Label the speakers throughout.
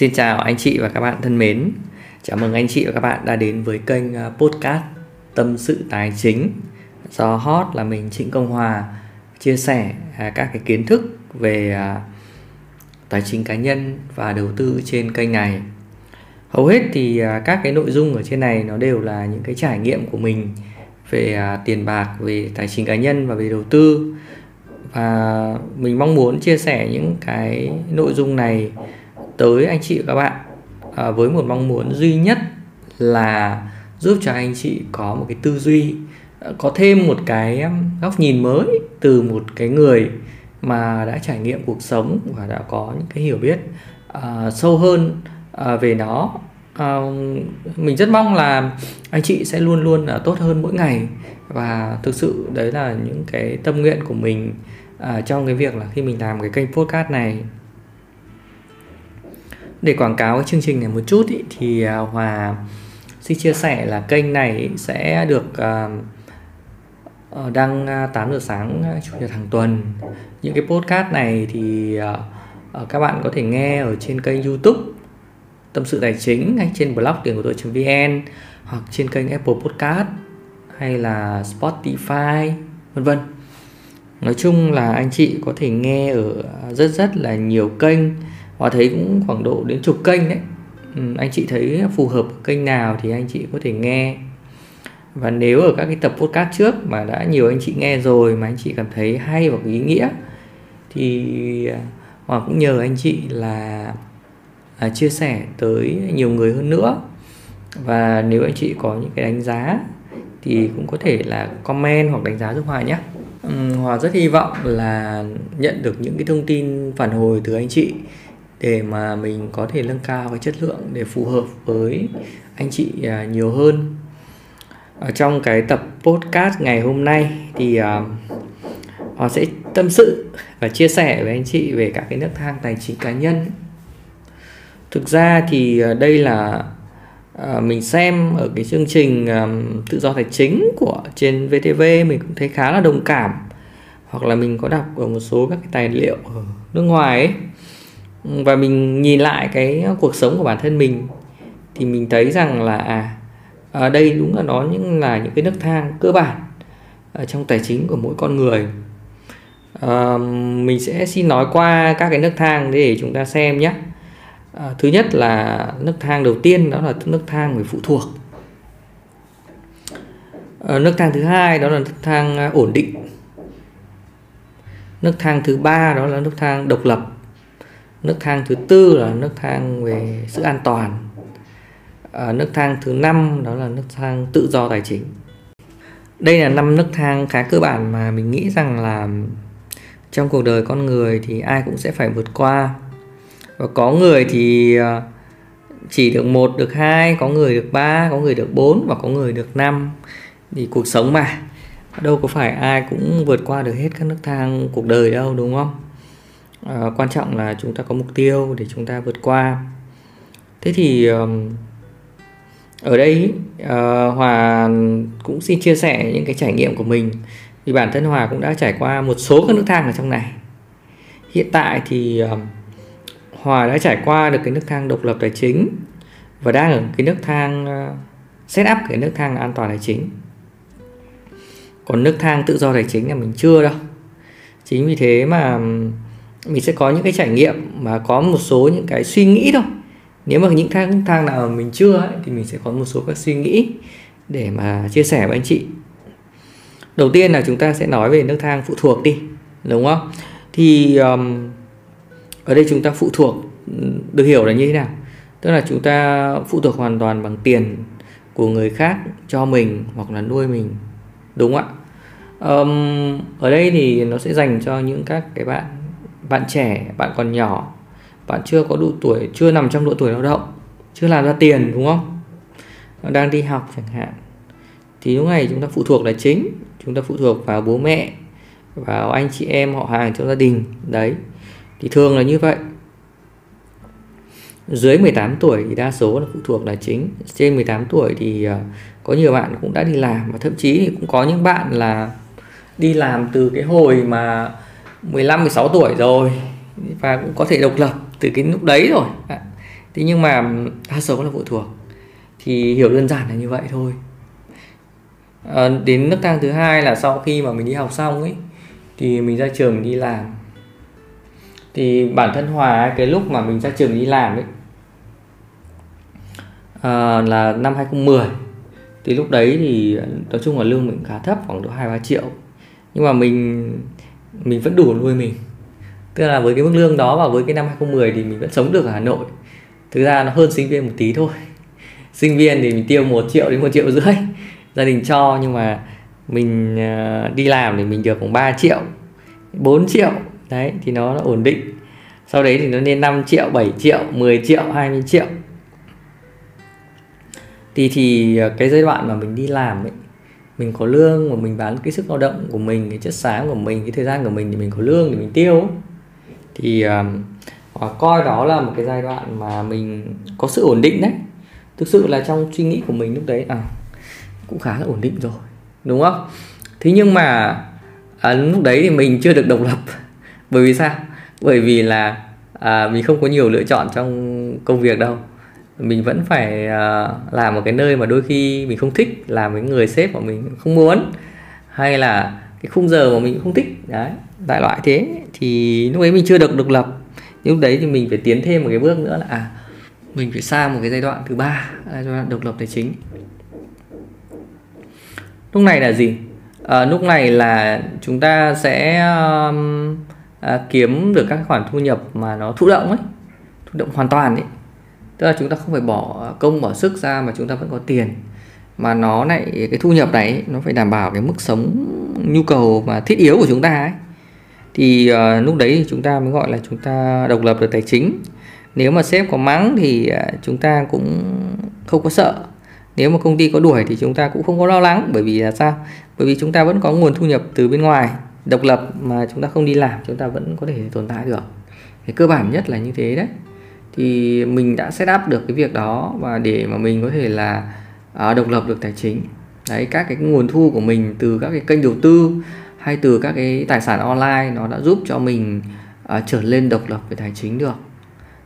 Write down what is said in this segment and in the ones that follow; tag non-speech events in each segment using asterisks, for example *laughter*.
Speaker 1: Xin chào anh chị và các bạn thân mến. Chào mừng anh chị và các bạn đã đến với kênh ờ, podcast Tâm sự tài chính do hot là mình Trịnh Công Hòa chia sẻ à, các cái kiến thức về à, tài chính cá nhân và đầu tư trên kênh này. Hầu hết thì à, các cái nội dung ở trên này nó đều là những cái trải nghiệm của mình về tiền bạc, về tài chính cá nhân và về đầu tư. Và mình mong muốn chia sẻ những cái nội dung này tới anh chị và các bạn à, với một mong muốn duy nhất là giúp cho anh chị có một cái tư duy à, có thêm một cái um, góc nhìn mới từ một cái người mà đã trải nghiệm cuộc sống và đã có những cái hiểu biết uh, sâu hơn uh, về nó. Uh, mình rất mong là anh chị sẽ luôn luôn uh, tốt hơn mỗi ngày và thực sự đấy là những cái tâm nguyện của mình uh, trong cái việc là khi mình làm cái kênh podcast này để quảng cáo cái chương trình này một chút ý, thì à, Hòa xin chia sẻ là kênh này sẽ được uh, đăng à, 8 giờ sáng chủ nhật hàng tuần. Những cái podcast này thì uh, các bạn có thể nghe ở trên kênh YouTube tâm sự tài chính hay trên blog tiền của tôi.vn hoặc trên kênh Apple Podcast hay là Spotify vân vân. Nói chung là anh chị có thể nghe ở rất rất là nhiều kênh. Hòa thấy cũng khoảng độ đến chục kênh đấy. Ừ, anh chị thấy phù hợp kênh nào thì anh chị có thể nghe. Và nếu ở các cái tập podcast trước mà đã nhiều anh chị nghe rồi mà anh chị cảm thấy hay và có ý nghĩa thì à, Hòa cũng nhờ anh chị là à, chia sẻ tới nhiều người hơn nữa. Và nếu anh chị có những cái đánh giá thì cũng có thể là comment hoặc đánh giá giúp Hòa nhé. Ừ, Hòa rất hy vọng là nhận được những cái thông tin phản hồi từ anh chị để mà mình có thể nâng cao cái chất lượng để phù hợp với anh chị à, nhiều hơn. Ở trong cái tập podcast ngày hôm nay thì à, họ sẽ tâm sự và chia sẻ với anh chị về các cái nước thang tài chính cá nhân. Thực ra thì à, đây là mình xem ở cái chương trình um, tự do tài chính của trên VTV mình cũng thấy khá là đồng cảm. Hoặc là mình có đọc ở một số các cái tài liệu ở nước ngoài ấy và mình nhìn lại cái cuộc sống của bản thân mình thì mình thấy rằng là à ở đây đúng là nó những là những cái nước thang cơ bản ở trong tài chính của mỗi con người. À, mình sẽ xin nói qua các cái nước thang để chúng ta xem nhé. À, thứ nhất là nước thang đầu tiên đó là nước thang về phụ thuộc. Ờ, à, nước thang thứ hai đó là nước thang à, ổn định. Nước thang thứ ba đó là nước thang độc lập nước thang thứ tư là nước thang về sự an toàn. À, nước thang thứ năm đó là nước thang tự do tài chính. Đây là năm nước thang khá cơ bản mà mình nghĩ rằng là trong cuộc đời con người thì ai cũng sẽ phải vượt qua. Và có người thì à, chỉ được một được hai có người được ba có người được bốn và có người được năm. Thì cuộc sống mà đâu có phải ai cũng vượt qua được hết các nước thang cuộc đời đâu đúng không? À, quan trọng là chúng ta có mục tiêu để chúng ta vượt qua. Thế thì um, ở đây uh, hòa cũng xin chia sẻ những cái trải nghiệm của mình. Vì bản thân hòa cũng đã trải qua một số các nước thang ở trong này. Hiện tại thì hòa đã trải qua được cái nước thang độc lập tài chính và đang ở cái nước thang uh, set up cái nước thang an toàn tài chính. Còn nước thang tự do tài chính là mình chưa đâu. Chính vì thế mà mình sẽ có những cái trải nghiệm mà có một số những cái suy nghĩ thôi. Nếu mà những thang thang nào mà mình chưa ấy, thì mình sẽ có một số các suy nghĩ để mà chia sẻ với anh chị. Đầu tiên là chúng ta sẽ nói về nước thang phụ thuộc đi đúng không? Thì um, ở đây chúng ta phụ thuộc được hiểu là như thế nào? Tức là chúng ta phụ thuộc hoàn toàn bằng tiền của người khác cho mình hoặc là nuôi mình đúng không ạ? Um, ở đây thì nó sẽ dành cho những các cái bạn bạn trẻ, bạn còn nhỏ, bạn chưa có đủ tuổi, chưa nằm trong độ tuổi lao động, chưa làm ra tiền, đúng không? Đang đi học chẳng hạn. Thì lúc này chúng ta phụ thuộc là chính, chúng ta phụ thuộc vào bố mẹ, vào anh chị em, họ hàng trong gia đình, đấy. Thì thường là như vậy. Dưới 18 tuổi thì đa số là phụ thuộc là chính. Trên 18 tuổi thì ờ, có nhiều bạn cũng đã đi làm và thậm chí thì cũng có những bạn là đi làm từ cái hồi mà 15 16 tuổi rồi và cũng có thể độc lập từ cái lúc đấy rồi. Thế nhưng mà đa số là phụ thuộc. Thì hiểu đơn giản là như vậy thôi. À, đến nước thang thứ hai là sau khi mà mình đi học xong ấy thì mình ra trường mình đi làm. Thì bản thân hòa cái lúc mà mình ra trường đi làm ấy à, là năm 2010 thì lúc đấy thì nói chung là lương mình khá thấp khoảng độ hai ba triệu. Nhưng mà mình mình vẫn đủ nuôi mình. Tức là với cái mức lương đó và với cái năm 2010 thì mình vẫn sống được ở Hà Nội. Thực ra nó hơn sinh viên một tí thôi. Sinh viên thì mình tiêu một triệu đến một triệu rưỡi. Gia đình cho nhưng mà mình à, đi làm thì mình được khoảng 3 triệu 4 triệu. Đấy thì nó, nó ổn định. Sau đấy thì nó lên 5 triệu 7 triệu 10 triệu 20 triệu. Thì thì cái giai đoạn mà mình đi làm ấy mình có lương mà mình bán cái sức lao động của mình cái chất xám của mình cái thời gian của mình thì mình có lương thì mình tiêu. Thì uh, coi đó là một cái giai đoạn mà mình có sự ổn định đấy. Thực sự là trong suy nghĩ của mình lúc đấy à cũng khá là ổn định rồi đúng không? Thế nhưng mà à, lúc đấy thì mình chưa được độc lập. *laughs* Bởi vì sao? Bởi vì là à, mình không có nhiều lựa chọn trong công việc đâu mình vẫn phải uh, làm một cái nơi mà đôi khi mình không thích làm với người sếp mà mình không muốn hay là cái khung giờ mà mình không thích. Đấy đại loại thế. Thì lúc ấy mình chưa được độc lập. Nhưng lúc đấy thì mình phải tiến thêm một cái bước nữa là à mình phải sang một cái giai đoạn thứ ba à, giai đoạn độc lập tài chính. Lúc này là gì? À, lúc này là chúng ta sẽ um, à, kiếm được các khoản thu nhập mà nó thụ động ấy thụ động hoàn toàn ấy tức là chúng ta không phải bỏ công bỏ sức ra mà chúng ta vẫn có tiền mà nó lại cái thu nhập này nó phải đảm bảo cái mức sống nhu cầu mà thiết yếu của chúng ta ấy thì uh, lúc đấy chúng ta mới gọi là chúng ta độc lập được tài chính nếu mà sếp có mắng thì uh, chúng ta cũng không có sợ nếu mà công ty có đuổi thì chúng ta cũng không có lo lắng bởi vì là sao bởi vì chúng ta vẫn có nguồn thu nhập từ bên ngoài độc lập mà chúng ta không đi làm chúng ta vẫn có thể tồn tại được cái cơ bản nhất là như thế đấy thì mình đã set up được cái việc đó và để mà mình có thể là uh, độc lập được tài chính. Đấy các cái nguồn thu của mình từ các cái kênh đầu tư hay từ các cái tài sản online nó đã giúp cho mình uh, trở lên độc lập về tài chính được.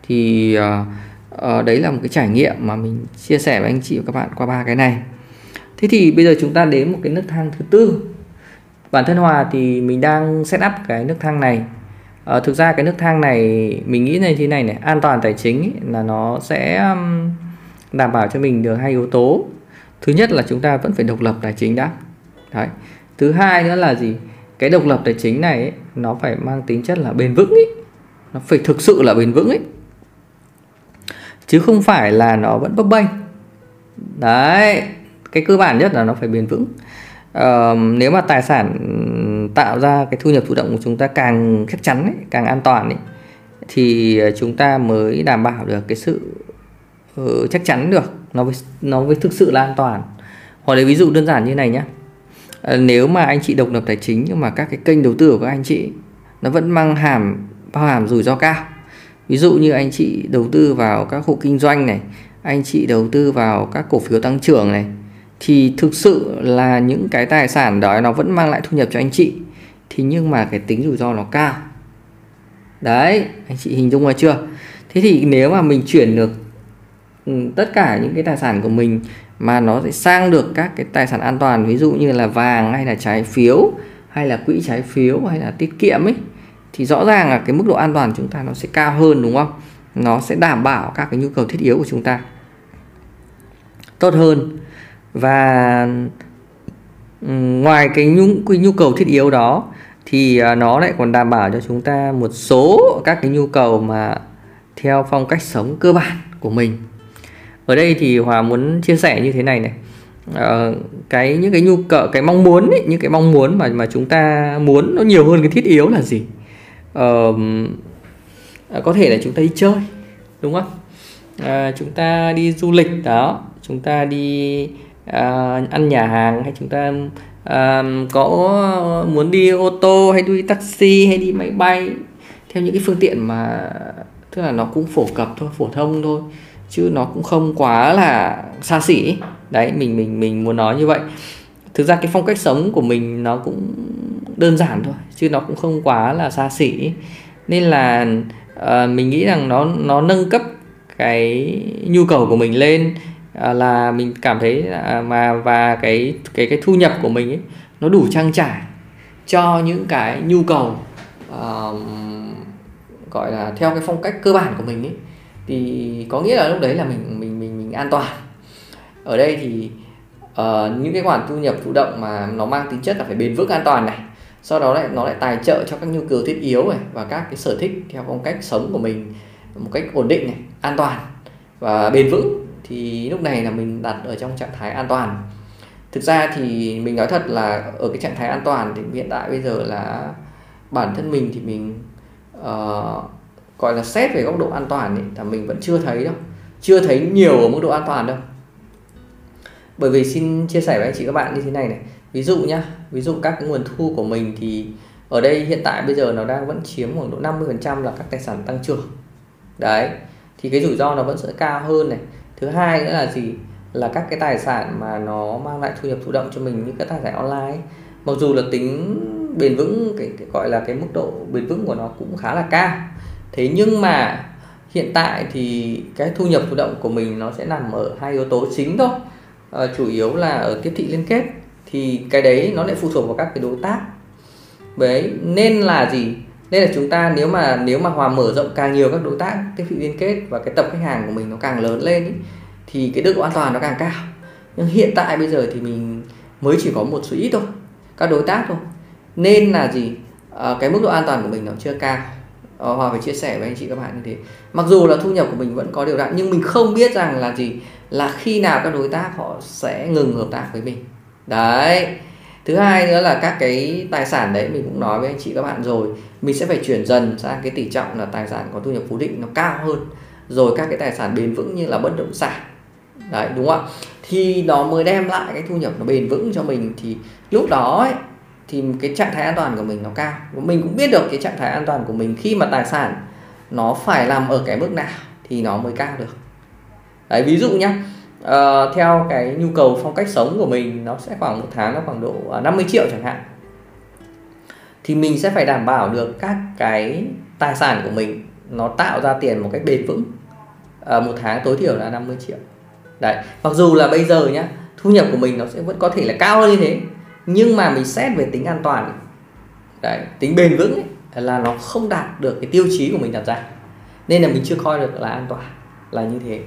Speaker 1: Thì uh, uh, đấy là một cái trải nghiệm mà mình chia sẻ với anh chị và các bạn qua ba cái này. Thế thì bây giờ chúng ta đến một cái nấc thang thứ tư. Bản thân hòa thì mình đang set up cái nấc thang này à, thực ra cái nước thang này mình nghĩ là như thế này này an toàn tài chính ý, là nó sẽ um, đảm bảo cho mình được hai yếu tố. Thứ nhất là chúng ta vẫn phải độc lập tài chính đã. Đấy. Thứ hai nữa là gì? Cái độc lập tài chính này ấy, nó phải mang tính chất là bền vững ấy nó phải thực sự là bền vững ấy chứ không phải là nó vẫn bấp bênh. Đấy. Cái cơ bản nhất là nó phải bền vững uh, nếu mà tài sản tạo ra cái thu nhập thụ động của chúng ta càng chắc chắn ấy, càng an toàn ấy, thì ờ, chúng ta mới đảm bảo được cái sự uh, chắc chắn được nó với nó với thực sự là an toàn. Hoặc lấy ví dụ đơn giản như này nhé uh, ờ, nếu mà anh chị độc lập tài chính nhưng mà các cái kênh đầu tư của các anh chị nó vẫn mang hàm bao hàm rủi ro cao. Ví dụ như anh chị đầu tư vào các hộ kinh doanh này anh chị đầu tư vào các cổ phiếu tăng trưởng này thì thực sự là những cái tài sản đó nó vẫn mang lại thu nhập cho anh chị. Thì nhưng mà cái tính rủi ro nó cao. Đấy, anh chị hình dung ra chưa? Thế thì nếu mà mình chuyển được ừ, tất cả những cái tài sản của mình mà nó sẽ sang được các cái tài sản an toàn, ví dụ như là vàng hay là trái phiếu, hay là quỹ trái phiếu, hay là tiết kiệm ấy, thì rõ ràng là cái mức độ an toàn của chúng ta nó sẽ cao hơn, đúng không? Nó sẽ đảm bảo các cái nhu cầu thiết yếu của chúng ta. Tốt hơn và ừ, ngoài cái nhu, cái nhu cầu thiết yếu đó thì à, nó lại còn đảm bảo cho chúng ta một số các cái nhu cầu mà theo phong cách sống cơ bản của mình. Ở đây thì hòa muốn chia sẻ như thế này này. Ờ, cái những cái nhu cầu cái mong muốn ấy, những cái mong muốn mà mà chúng ta muốn nó nhiều hơn cái thiết yếu là gì? Ờ, có thể là chúng ta đi chơi đúng không? À, chúng ta đi du lịch đó. Chúng ta đi uh, ăn nhà hàng hay chúng ta uh, có muốn đi ô tô hay đi taxi hay đi máy bay theo những cái phương tiện mà tức là nó cũng phổ cập thôi phổ thông thôi chứ nó cũng không quá là xa xỉ. Đấy mình mình mình muốn nói như vậy. Thực ra cái phong cách sống của mình nó cũng đơn giản thôi chứ nó cũng không quá là xa xỉ. Nên là uh, mình nghĩ rằng nó nó nâng cấp cái nhu cầu của mình lên à, là mình cảm thấy à, mà và cái cái cái thu nhập của mình ấy nó đủ trang trải cho những cái nhu cầu uh, gọi là theo cái phong cách cơ bản của mình ấy thì có nghĩa là lúc đấy là mình mình mình mình an toàn. Ở đây thì uh, những cái khoản thu nhập thụ động mà nó mang tính chất là phải bền vững an toàn này sau đó lại nó lại tài trợ cho các nhu cầu thiết yếu này và các cái sở thích theo phong cách sống của mình một cách ổn định này an toàn và bền vững thì lúc này là mình đặt ở trong trạng thái an toàn. Thực ra thì mình nói thật là ở cái trạng thái an toàn thì hiện tại bây giờ là bản thân mình thì mình uh, gọi là xét về góc độ an toàn thì là mình vẫn chưa thấy đâu. Chưa thấy nhiều ở mức độ an toàn đâu. Bởi vì xin chia sẻ với anh chị các bạn như thế này này. Ví dụ nhá ví dụ các cái nguồn thu của mình thì ở đây hiện tại bây giờ nó đang vẫn chiếm khoảng độ 50% là các tài sản tăng trưởng. Đấy thì cái rủi ro nó vẫn sẽ cao hơn này thứ hai nữa là gì? Là các cái tài sản mà nó mang lại thu nhập thụ động cho mình như các tài sản online mặc dù là tính bền vững cái, cái gọi là cái mức độ bền vững của nó cũng khá là cao. Thế nhưng mà hiện tại thì cái thu nhập thụ động của mình nó sẽ nằm ở hai yếu tố chính thôi. À, chủ yếu là ở tiếp thị liên kết. Thì cái đấy nó lại phụ thuộc vào các cái đối tác. Đấy nên là gì? Nên là chúng ta nếu mà nếu mà hòa mở rộng càng nhiều các đối tác tiếp thị liên kết và cái tập khách hàng của mình nó càng lớn lên ý, thì cái độ an toàn nó càng cao. Nhưng hiện tại bây giờ thì mình mới chỉ có một số ít thôi các đối tác thôi. Nên là gì? À, cái mức độ an toàn của mình nó chưa cao. À, Hòa phải chia sẻ với anh chị các bạn như thế. Mặc dù là thu nhập của mình vẫn có điều đặn nhưng mình không biết rằng là gì là khi nào các đối tác họ sẽ ngừng hợp tác với mình. Đấy thứ hai nữa là các cái tài sản đấy mình cũng nói với anh chị các bạn rồi mình sẽ phải chuyển dần sang cái tỷ trọng là tài sản có thu nhập cố định nó cao hơn. Rồi các cái tài sản bền vững như là bất động sản. Đấy đúng không ạ? Thì nó mới đem lại cái thu nhập nó bền vững cho mình. Thì lúc đó ấy, thì cái trạng thái an toàn của mình nó cao. Mình cũng biết được cái trạng thái an toàn của mình khi mà tài sản nó phải làm ở cái mức nào thì nó mới cao được. Đấy ví dụ nhá uh, theo cái nhu cầu phong cách sống của mình nó sẽ khoảng một tháng nó khoảng độ à, 50 triệu chẳng hạn. Thì mình sẽ phải đảm bảo được các cái tài sản của mình nó tạo ra tiền một cách bền vững. Uh, một tháng tối thiểu là 50 triệu. Đấy mặc dù là bây giờ nhá thu nhập của mình nó sẽ vẫn có thể là cao hơn như thế nhưng mà mình xét về tính an toàn đấy tính bền vững ấy, là nó không đạt được cái tiêu chí của mình đặt ra. Nên là mình chưa coi được là an toàn là như thế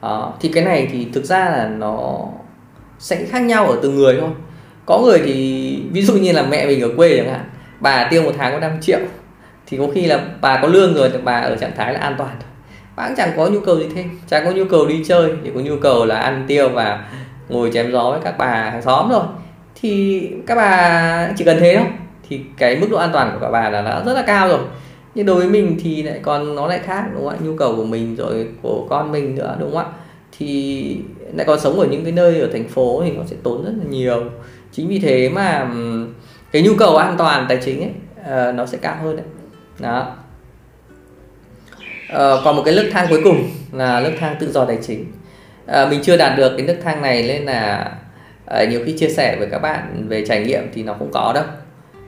Speaker 1: à, thì cái này thì thực ra là nó sẽ khác nhau ở từng người thôi. Có người thì ví dụ như là mẹ mình ở quê chẳng hạn bà tiêu một tháng có 5 triệu thì có khi là bà có lương rồi thì bà ở trạng thái là an toàn thôi. Bà cũng chẳng có nhu cầu gì thêm chẳng có nhu cầu đi chơi chỉ có nhu cầu là ăn tiêu và ngồi chém gió với các bà hàng xóm rồi thì các bà chỉ cần thế thôi. Thì cái mức độ an toàn của các bà là đã rất là cao rồi nhưng đối với mình thì lại còn nó lại khác đúng không ạ? Nhu cầu của mình rồi của con mình nữa đúng không ạ? Thì lại còn sống ở những cái nơi ở thành phố thì nó sẽ tốn rất là nhiều. Chính vì thế mà cái nhu cầu an toàn tài chính ấy uh, nó sẽ cao hơn đấy. Đó. Uh, còn một cái lớp thang cuối cùng là lớp thang tự do tài chính. Uh, mình chưa đạt được cái nước thang này nên là uh, nhiều khi chia sẻ với các bạn về trải nghiệm thì nó không có đâu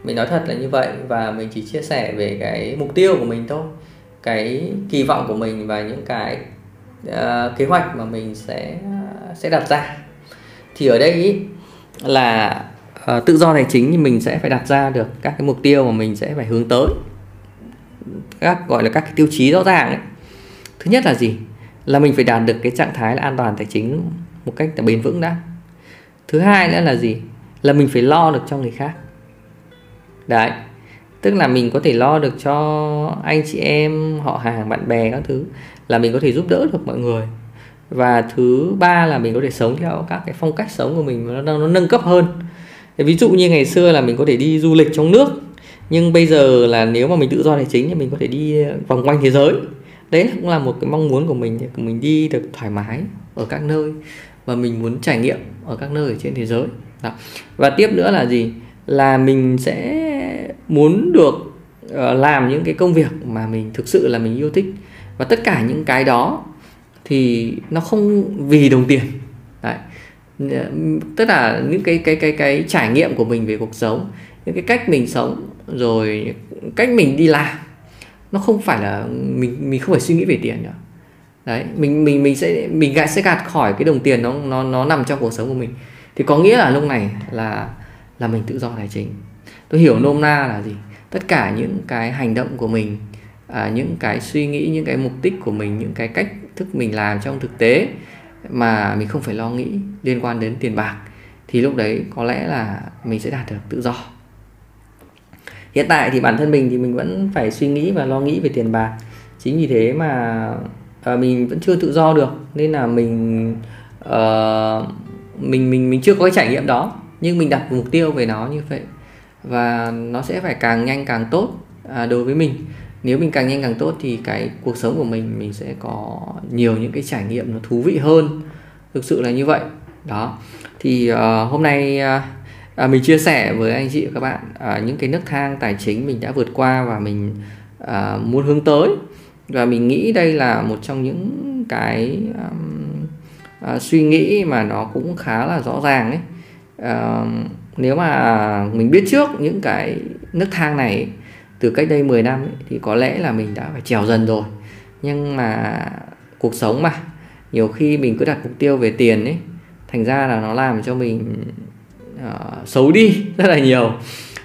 Speaker 1: mình nói thật là như vậy và mình chỉ chia sẻ về cái mục tiêu của mình thôi cái kỳ vọng của mình và những cái uh, kế hoạch mà mình sẽ ờ, sẽ đặt ra. Thì ở đây ý, là uh, tự do tài chính thì mình sẽ phải đặt ra được các cái mục tiêu mà mình sẽ phải hướng tới. Các gọi là các cái tiêu chí rõ ràng ấy. thứ nhất là gì? Là mình phải đạt được cái trạng thái là an toàn tài chính một cách là bền vững đã. Thứ hai nữa là gì? Là mình phải lo được cho người khác đấy. Tức là mình có thể lo được cho anh chị em họ hàng bạn bè các thứ là mình có thể giúp đỡ được mọi người. Và thứ ba là mình có thể sống theo các cái phong cách sống của mình nó, nó nâng cấp hơn. Ví dụ như ngày xưa là mình có thể đi du lịch trong nước nhưng bây giờ là nếu mà mình tự do tài chính thì mình có thể đi ờ, vòng quanh thế giới. Đấy cũng là một cái mong muốn của mình của mình đi được thoải mái ở các nơi và mình muốn trải nghiệm ở các nơi ở trên thế giới. Đó. và tiếp nữa là gì? Là mình sẽ muốn được uh, làm những cái công việc mà mình thực sự là mình yêu thích. Và tất cả những cái đó thì nó không vì đồng tiền. Đấy. Tức là những cái cái cái cái trải nghiệm của mình về cuộc sống những cái cách mình sống rồi cách mình đi làm nó không phải là mình mình không phải suy nghĩ về tiền nữa đấy mình mình mình sẽ mình gạt sẽ gạt khỏi cái đồng tiền nó nó nó nằm trong cuộc sống của mình. Thì có nghĩa là lúc này là là mình tự do tài chính. Tôi hiểu nôm na là gì. Tất cả những cái hành động của mình à, những cái suy nghĩ những cái mục đích của mình những cái cách thức mình làm trong thực tế mà mình không phải lo nghĩ liên quan đến tiền bạc thì lúc đấy có lẽ là mình sẽ đạt được tự do. Hiện tại thì bản thân mình thì mình vẫn phải suy nghĩ và lo nghĩ về tiền bạc. Chính vì thế mà à, mình vẫn chưa tự do được nên là mình uh, mình mình mình chưa có cái trải nghiệm đó nhưng mình đặt mục tiêu về nó như vậy và nó sẽ phải càng nhanh càng tốt à, đối với mình. Nếu mình càng nhanh càng tốt thì cái cuộc sống của mình mình sẽ có nhiều những cái trải nghiệm nó thú vị hơn. Thực sự là như vậy. Đó. Thì uh, hôm nay uh, mình chia sẻ với anh chị và các bạn uh, những cái nước thang tài chính mình đã vượt qua và mình uh, muốn hướng tới. Và mình nghĩ đây là một trong những cái um, uh, suy nghĩ mà nó cũng khá là rõ ràng đấy uh, nếu mà mình biết trước những cái nước thang này từ cách đây 10 năm ấy, thì có lẽ là mình đã phải trèo dần rồi. Nhưng mà cuộc sống mà nhiều khi mình cứ đặt mục tiêu về tiền ấy thành ra là nó làm cho mình uh, xấu đi *laughs* rất là nhiều.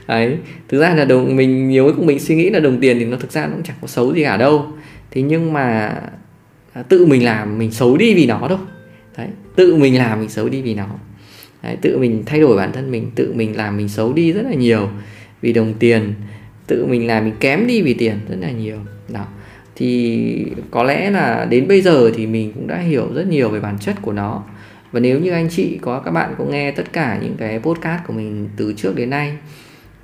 Speaker 1: Đấy thực ra là đồng mình nhiều lúc mình suy nghĩ là đồng tiền thì nó thực ra nó cũng chẳng có xấu gì cả đâu. Thế nhưng mà à, tự mình làm mình xấu đi vì nó đâu đấy tự mình làm mình xấu đi vì nó đấy, tự mình thay đổi bản thân mình tự mình làm mình xấu đi rất là nhiều vì đồng tiền tự mình làm mình kém đi vì tiền rất là nhiều. Đó. Thì có lẽ là đến bây giờ thì mình cũng đã hiểu rất nhiều về bản chất của nó. Và nếu như anh chị có các bạn có nghe tất cả những cái podcast của mình từ trước đến nay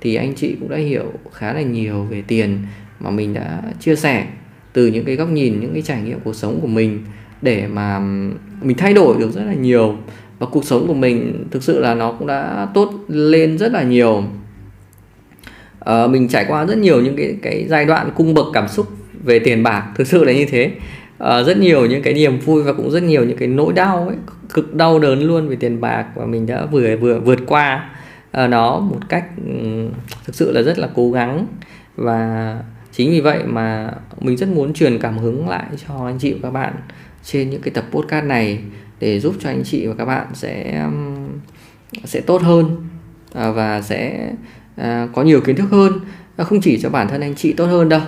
Speaker 1: thì anh chị cũng đã hiểu khá là nhiều về tiền mà mình đã chia sẻ từ những cái góc nhìn những cái trải nghiệm cuộc sống của mình để mà mình thay đổi được rất là nhiều và cuộc sống của mình thực sự là nó cũng đã tốt lên rất là nhiều. À, mình trải qua rất nhiều những cái cái giai đoạn cung bậc cảm xúc về tiền bạc thực sự là như thế. À, rất nhiều những cái niềm vui và cũng rất nhiều những cái nỗi đau ấy cực đau đớn luôn về tiền bạc và mình đã vừa vừa vượt qua. Ờ, nó một cách thực sự là rất là cố gắng. Và chính vì vậy mà mình rất muốn truyền cảm hứng lại cho anh chị và các bạn trên những cái tập podcast này để giúp cho anh chị và các bạn sẽ um, sẽ tốt hơn à, và sẽ à, có nhiều kiến thức hơn. À, không chỉ cho bản thân anh chị tốt hơn đâu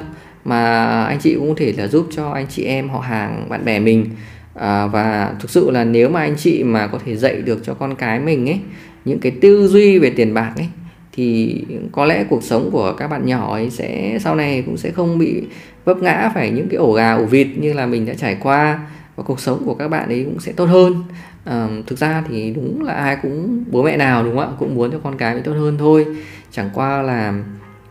Speaker 1: mà anh chị cũng có thể là giúp cho anh chị em họ hàng bạn bè mình. À, và thực sự là nếu mà anh chị mà có thể dạy được cho con cái mình ấy những cái tư duy về tiền bạc ấy thì có lẽ cuộc sống của các bạn nhỏ ấy sẽ sau này cũng sẽ không bị vấp ngã phải những cái ổ gà ổ vịt như là mình đã trải qua và cuộc sống của các bạn ấy cũng sẽ tốt hơn. À, thực ra thì đúng là ai cũng bố mẹ nào đúng không ạ cũng muốn cho con cái mình tốt hơn thôi. Chẳng qua là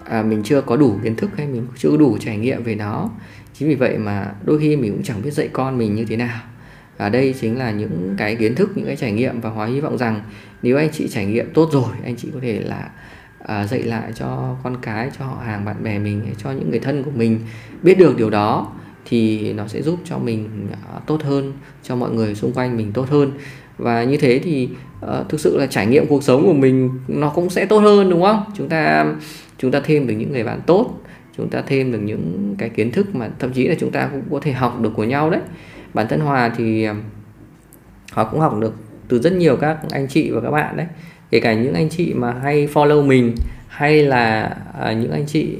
Speaker 1: à, mình chưa có đủ kiến thức hay mình chưa đủ trải nghiệm về nó. Chính vì vậy mà đôi khi mình cũng chẳng biết dạy con mình như thế nào. Và đây chính là những cái kiến thức những cái trải nghiệm và hóa hy vọng rằng nếu anh chị trải nghiệm tốt rồi anh chị có thể là à, dạy lại cho con cái cho họ hàng bạn bè mình cho những người thân của mình biết được điều đó thì nó sẽ giúp cho mình à, tốt hơn cho mọi người xung quanh mình tốt hơn. Và như thế thì uh, thực sự là trải nghiệm cuộc sống của mình nó cũng sẽ tốt hơn đúng không? Chúng ta chúng ta thêm được những người bạn tốt chúng ta thêm được những cái kiến thức mà thậm chí là chúng ta cũng có thể học được của nhau đấy. Bản thân hòa thì à, họ cũng học được từ rất nhiều các anh chị và các bạn đấy. Kể cả những anh chị mà hay follow mình hay là à, những anh chị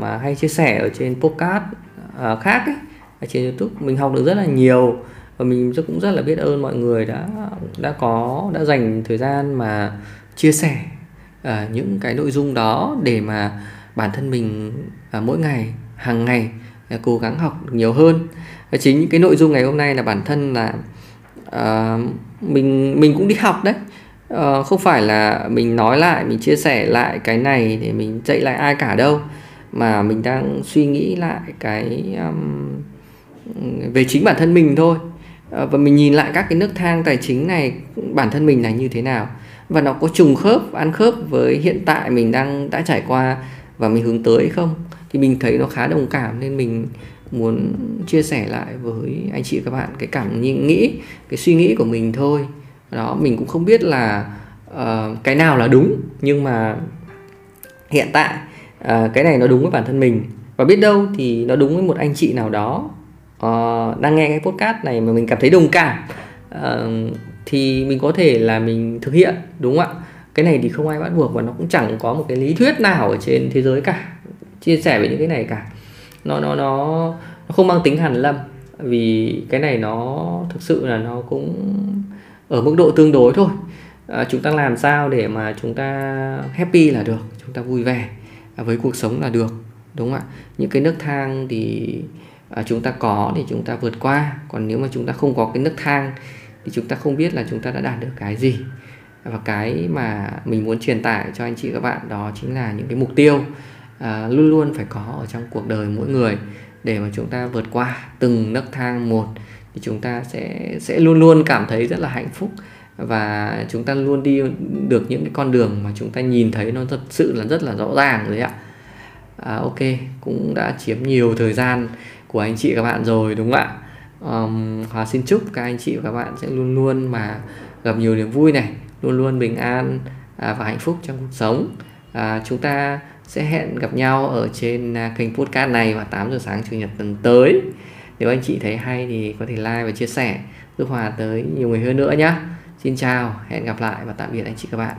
Speaker 1: mà hay chia sẻ ở trên podcast. À, khác ấy, ở trên youtube. Mình học được rất là nhiều và mình cũng rất là biết ơn mọi người đã đã có đã dành thời gian mà chia sẻ uh, những cái nội dung đó để mà bản thân mình uh, mỗi ngày hàng ngày uh, cố gắng học được nhiều hơn. Và chính những cái nội dung ngày hôm nay là bản thân là uh, mình mình cũng đi học đấy. Uh, không phải là mình nói lại mình chia sẻ lại cái này để mình dạy lại ai cả đâu mà mình đang suy nghĩ lại cái um, về chính bản thân mình thôi. Ờ, và mình nhìn lại các cái nước thang tài chính này bản thân mình là như thế nào. Và nó có trùng khớp ăn khớp với hiện tại mình đang đã trải qua và mình hướng tới không? Thì mình thấy nó khá đồng cảm nên mình muốn chia sẻ lại với anh chị các bạn cái cảm nghĩ cái suy nghĩ của mình thôi. Đó mình cũng không biết là uh, cái nào là đúng nhưng mà hiện tại à, cái này nó đúng với bản thân mình. Và biết đâu thì nó đúng với một anh chị nào đó uh, đang nghe cái podcast này mà mình cảm thấy đồng cảm uh, thì mình có thể là mình thực hiện đúng không ạ? Cái này thì không ai bắt buộc và nó cũng chẳng có một cái lý thuyết nào ở trên thế giới cả chia sẻ về những cái này cả. Nó nó nó nó không mang tính hàn lâm vì cái này nó thực sự là nó cũng ở mức độ tương đối thôi. À, chúng ta làm sao để mà chúng ta happy là được chúng ta vui vẻ với cuộc sống là được đúng không ạ? Những cái nước thang thì à, chúng ta có thì chúng ta vượt qua còn nếu mà chúng ta không có cái nước thang thì chúng ta không biết là chúng ta đã đạt được cái gì. Và cái mà mình muốn truyền tải cho anh chị các bạn đó chính là những cái mục tiêu à, luôn luôn phải có ở trong cuộc đời mỗi người để mà chúng ta vượt qua từng nấc thang một. Thì chúng ta sẽ sẽ luôn luôn cảm thấy rất là hạnh phúc và chúng ta luôn đi được những cái con đường mà chúng ta nhìn thấy nó thật sự là rất là rõ ràng rồi ạ. À, ok cũng đã chiếm nhiều thời gian của anh chị các bạn rồi đúng không ạ? Um, Hòa xin chúc các anh chị và các bạn sẽ luôn luôn mà gặp nhiều niềm vui này luôn luôn bình an à, và hạnh phúc trong cuộc sống. À, chúng ta sẽ hẹn gặp nhau ở trên à, kênh podcast này vào 8 giờ sáng chủ nhật tuần tới. Nếu anh chị thấy hay thì có thể like và chia sẻ giúp Hòa tới nhiều người hơn nữa nhé Xin chào, hẹn gặp lại và tạm biệt anh chị các bạn.